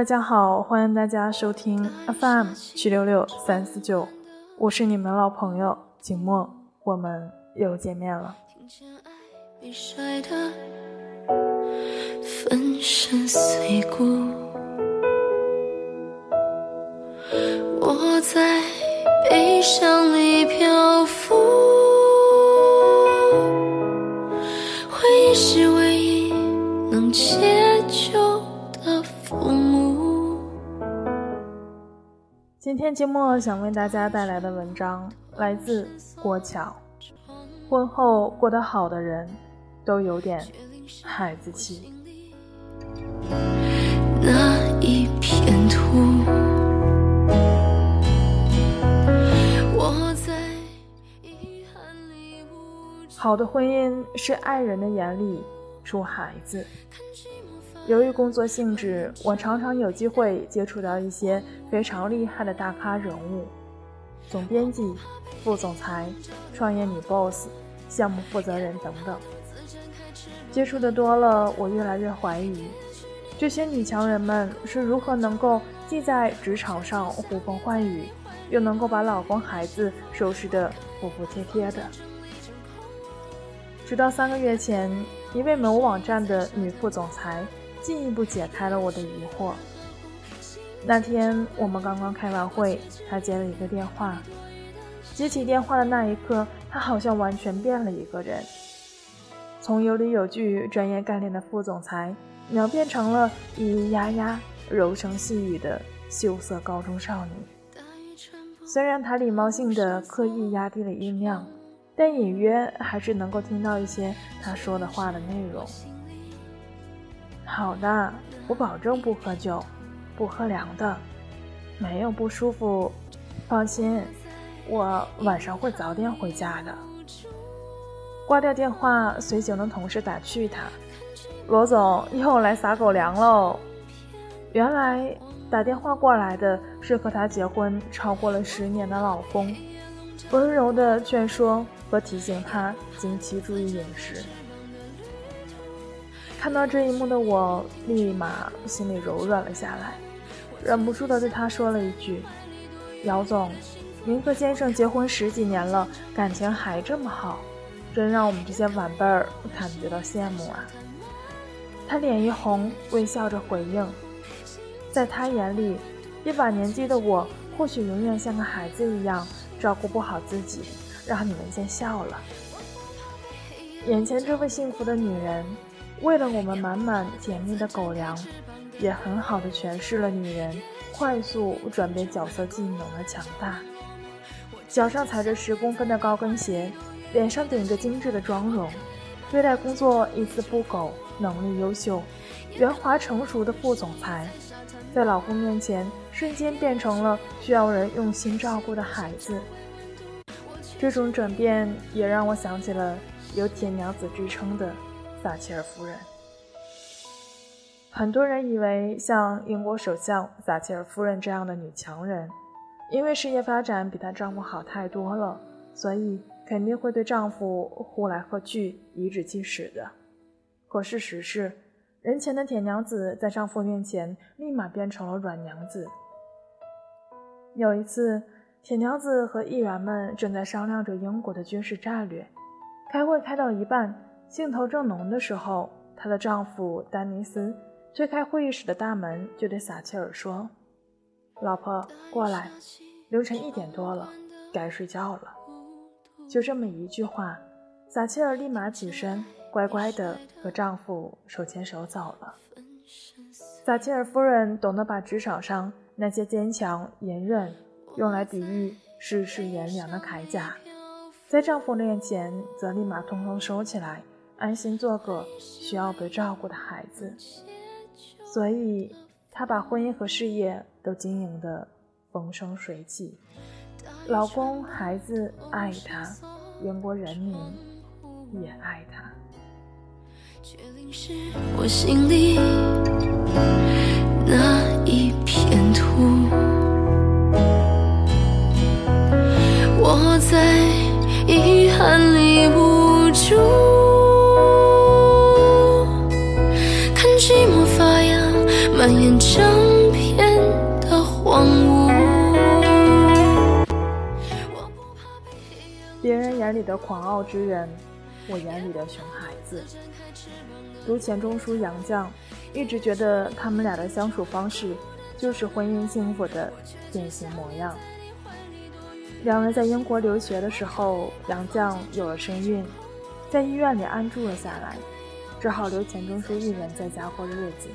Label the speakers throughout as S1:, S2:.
S1: 大家好，欢迎大家收听 FM 七六六三四九，我是你们老朋友景墨，我们又见面了。粉身碎骨，我在悲伤里漂浮，回忆是唯一能解今天节目想为大家带来的文章来自郭巧。婚后过得好的人都有点孩子气。那一片土，好的婚姻是爱人的眼里出孩子。由于工作性质，我常常有机会接触到一些非常厉害的大咖人物，总编辑、副总裁、创业女 boss、项目负责人等等。接触的多了，我越来越怀疑，这些女强人们是如何能够既在职场上呼风唤雨，又能够把老公孩子收拾得服服帖帖的。直到三个月前，一位某网站的女副总裁。进一步解开了我的疑惑。那天我们刚刚开完会，他接了一个电话。接起电话的那一刻，他好像完全变了一个人，从有理有据、专业干练的副总裁，秒变成了咿咿呀呀、柔声细语的羞涩高中少女。虽然他礼貌性的刻意压低了音量，但隐约还是能够听到一些他说的话的内容。好的，我保证不喝酒，不喝凉的，没有不舒服。放心，我晚上会早点回家的。挂掉电话，随行的同事打趣他：“罗总又来撒狗粮喽。”原来打电话过来的是和他结婚超过了十年的老公，温柔的劝说和提醒他经期注意饮食。看到这一幕的我，立马心里柔软了下来，忍不住的对他说了一句：“姚总，您和先生结婚十几年了，感情还这么好，真让我们这些晚辈儿感觉到羡慕啊。”他脸一红，微笑着回应：“在他眼里，一把年纪的我，或许永远像个孩子一样照顾不好自己，让你们见笑了。”眼前这位幸福的女人。为了我们满满甜蜜的狗粮，也很好的诠释了女人快速转变角色技能的强大。脚上踩着十公分的高跟鞋，脸上顶着精致的妆容，对待工作一丝不苟，能力优秀，圆滑成熟的副总裁，在老公面前瞬间变成了需要人用心照顾的孩子。这种转变也让我想起了有“铁娘子”之称的。撒切尔夫人，很多人以为像英国首相撒切尔夫人这样的女强人，因为事业发展比她丈夫好太多了，所以肯定会对丈夫呼来喝去、颐指气使的。可事实是，人前的铁娘子在丈夫面前立马变成了软娘子。有一次，铁娘子和议员们正在商量着英国的军事战略，开会开到一半。兴头正浓的时候，她的丈夫丹尼斯推开会议室的大门，就对撒切尔说：“老婆，过来，凌晨一点多了，该睡觉了。”就这么一句话，撒切尔立马起身，乖乖地和丈夫手牵手走了。撒切尔夫人懂得把职场上那些坚强隐忍用来抵御世事炎凉的铠甲，在丈夫面前则立马通通收起来。安心做个需要被照顾的孩子，所以她把婚姻和事业都经营得风生水起。老公、孩子爱她，英国人民也爱她。我心里那一片土，我在遗憾里无助。里的狂傲之人，我眼里的熊孩子。读钱钟书杨绛，一直觉得他们俩的相处方式就是婚姻幸福的典型模样。两人在英国留学的时候，杨绛有了身孕，在医院里安住了下来，只好留钱钟书一人在家过日子。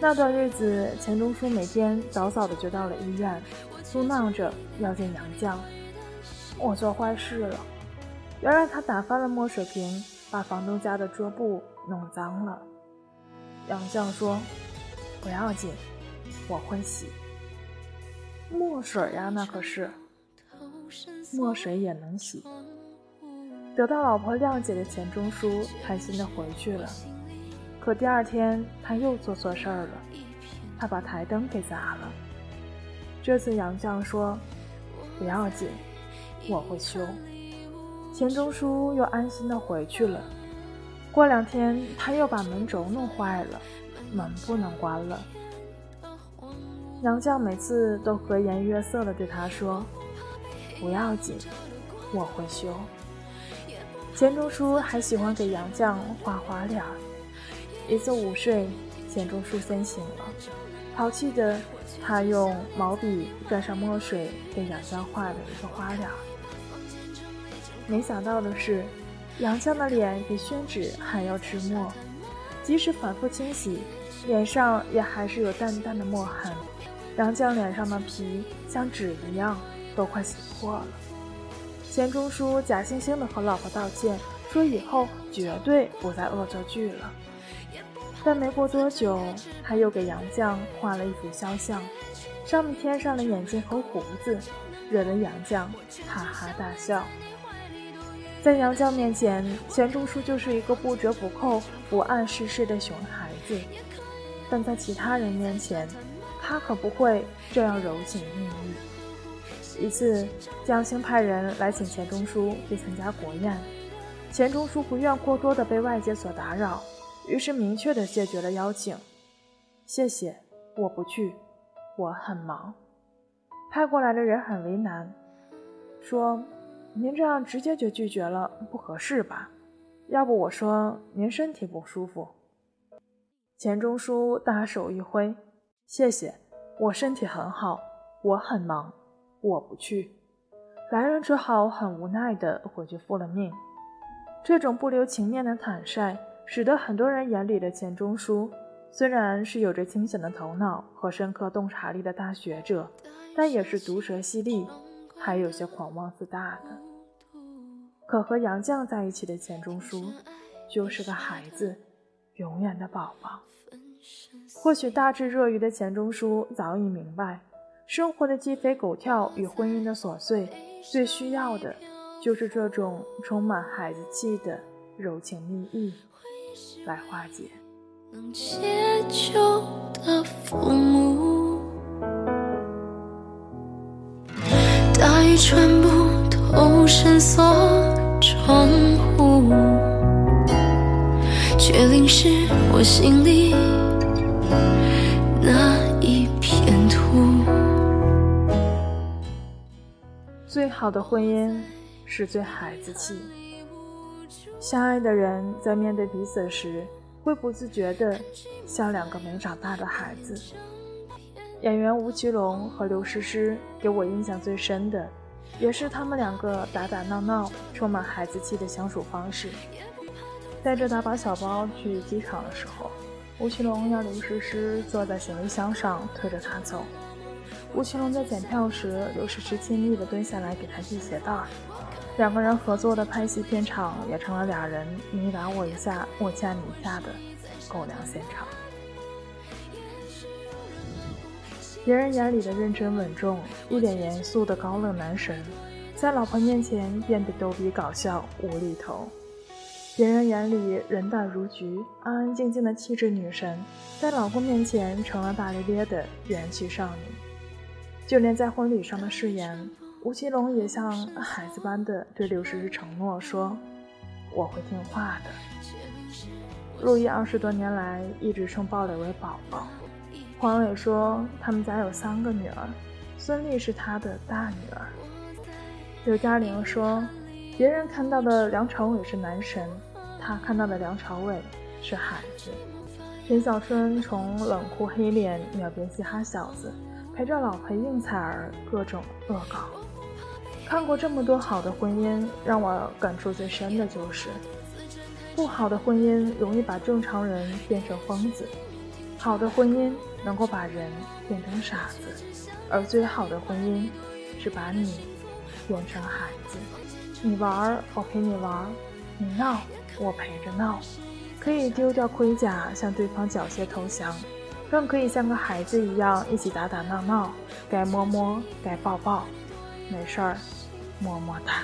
S1: 那段日子，钱钟书每天早早的就到了医院，嘟囔着要见杨绛。我做坏事了，原来他打翻了墨水瓶，把房东家的桌布弄脏了。杨绛说：“不要紧，我会洗。”墨水呀，那可是。墨水也能洗。得到老婆谅解的钱钟书开心的回去了。可第二天他又做错事儿了，他把台灯给砸了。这次杨绛说：“不要紧，我会修。”钱钟书又安心的回去了。过两天他又把门轴弄坏了，门不能关了。杨绛每次都和颜悦色的对他说。不要紧，我会修。钱钟书还喜欢给杨绛画花脸儿。一次午睡，钱钟书先醒了，淘气的他用毛笔蘸上墨水给杨绛画了一个花脸儿。没想到的是，杨绛的脸比宣纸还要吃墨，即使反复清洗，脸上也还是有淡淡的墨痕。杨绛脸上的皮像纸一样。都快洗破了。钱钟书假惺惺地和老婆道歉，说以后绝对不再恶作剧了。但没过多久，他又给杨绛画了一幅肖像，上面添上了眼睛和胡子，惹得杨绛哈哈大笑。在杨绛面前，钱钟书就是一个不折不扣、不谙世事的熊孩子；但在其他人面前，他可不会这样柔情蜜意。一次，江兴派人来请钱钟书去参加国宴，钱钟书不愿过多的被外界所打扰，于是明确的谢绝了邀请。谢谢，我不去，我很忙。派过来的人很为难，说：“您这样直接就拒绝了，不合适吧？要不我说您身体不舒服。”钱钟书大手一挥：“谢谢，我身体很好，我很忙。”我不去，来人只好很无奈地回去复了命。这种不留情面的坦率，使得很多人眼里的钱钟书，虽然是有着清醒的头脑和深刻洞察力的大学者，但也是毒舌犀利，还有些狂妄自大的。可和杨绛在一起的钱钟书，就是个孩子，永远的宝宝。或许大智若愚的钱钟书早已明白。生活的鸡飞狗跳与婚姻的琐碎，最需要的就是这种充满孩子气的柔情蜜意来化解。能解救的父母，全部都深锁窗户，却淋湿我心里那一片土。最好的婚姻是最孩子气。相爱的人在面对彼此时，会不自觉的像两个没长大的孩子。演员吴奇隆和刘诗诗给我印象最深的，也是他们两个打打闹闹、充满孩子气的相处方式。带着打把小包去机场的时候，吴奇隆让刘诗诗坐在行李箱上，推着他走。吴奇隆在检票时，刘诗诗亲昵地蹲下来给他系鞋带。两个人合作的拍戏片场，也成了俩人你打我一下，我掐你一下的狗粮现场。别人眼里的认真稳重、一脸严肃的高冷男神，在老婆面前变得逗比搞笑、无厘头；别人眼里人淡如菊、安安静静的气质女神，在老婆面前成了大咧咧的元气少女。就连在婚礼上的誓言，吴奇隆也像孩子般的对刘诗诗承诺说：“我会听话的。”陆毅二十多年来一直称鲍蕾为宝宝。黄磊说他们家有三个女儿，孙俪是他的大女儿。刘嘉玲说，别人看到的梁朝伟是男神，他看到的梁朝伟是孩子。陈小春从冷酷黑脸秒变嘻哈小子，陪着老婆应采儿各种恶搞。看过这么多好的婚姻，让我感触最深的就是，不好的婚姻容易把正常人变成疯子，好的婚姻能够把人变成傻子，而最好的婚姻是把你变成孩子。你玩，我陪你玩；你闹，我陪着闹。可以丢掉盔甲，向对方缴械投降，更可以像个孩子一样一起打打闹闹，该摸摸，该抱抱，没事儿，么么哒。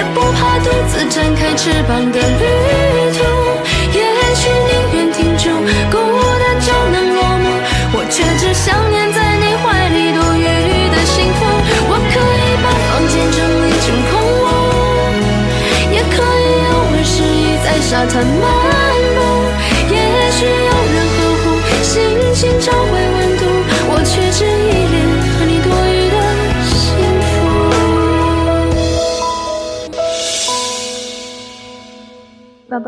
S2: 也不怕独自展开翅膀的旅途。也许宁愿停住，孤单就能落幕，我却只想念在你怀里多余的幸福。我可以把房间整理成空屋，也可以偶尔失意在。沙滩漫步，也许有人呵护，星星找回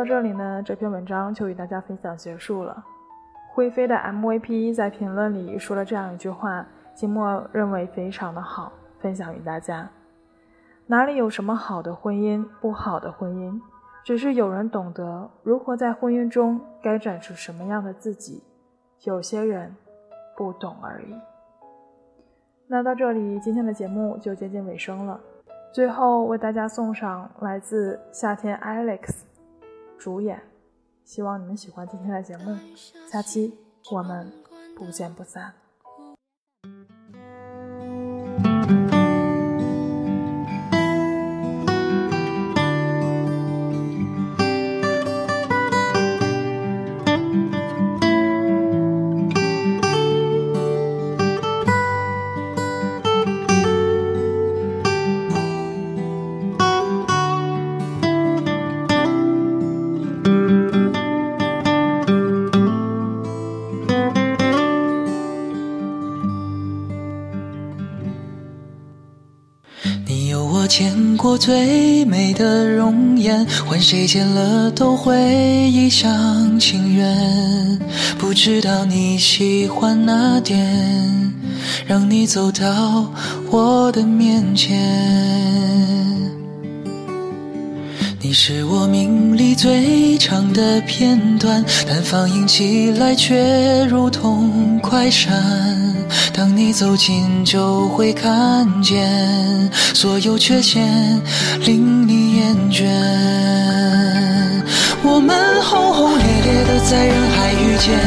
S1: 到这里呢，这篇文章就与大家分享结束了。灰飞的 MVP 在评论里说了这样一句话，金墨认为非常的好，分享与大家：哪里有什么好的婚姻，不好的婚姻？只是有人懂得如何在婚姻中该展出什么样的自己，有些人不懂而已。那到这里，今天的节目就接近尾声了。最后为大家送上来自夏天 Alex 主演，希望你们喜欢今天的节目。下期我们不见不散。
S3: 最美的容颜，换谁见了都会一厢情愿。不知道你喜欢哪点，让你走到我的面前。你是我命里最长的片段，但放映起来却如同快闪。当你走近，就会看见所有缺陷，令你厌倦。我们轰轰烈烈的在人海遇见，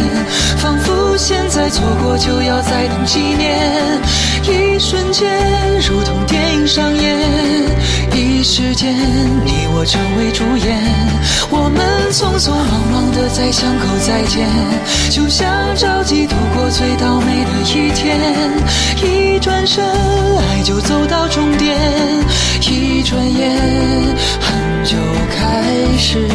S3: 仿佛现在错过就要再等几年。一瞬间，如同电影上演，一时间，你成为主演。我们匆匆忙忙的在巷口再见，就像着急度过最倒霉的一天。一转身，爱就走到终点；一转眼，恨就开始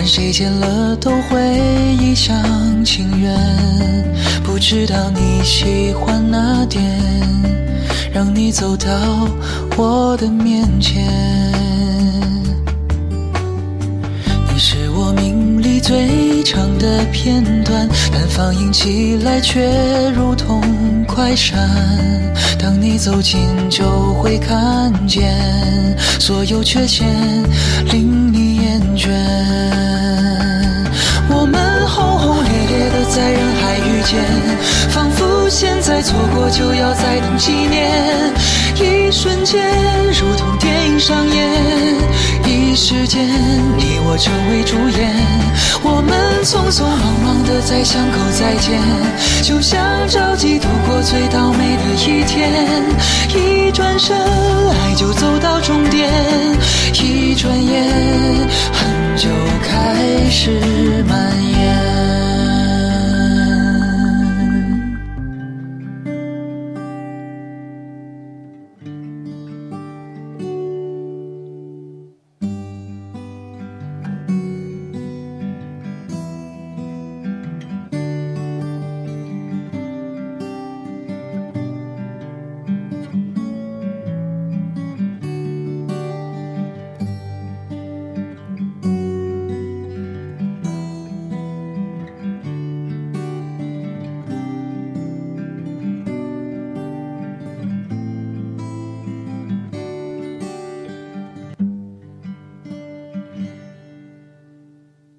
S3: 颜，换谁见了都会一厢情愿。不知道你喜欢哪点，让你走到我的面前。你是我命里最长的片段，但放映起来却如同快闪。当你走近，就会看见所有缺陷，令你厌倦。在人海遇见，仿佛现在错过就要再等几年。一瞬间，如同电影。上演。一时间，你我成为主演，我们匆匆忙忙的在巷口再见，就像着急度过最倒霉的一天。一转身，爱就走到终点；一转眼，恨就开始蔓延。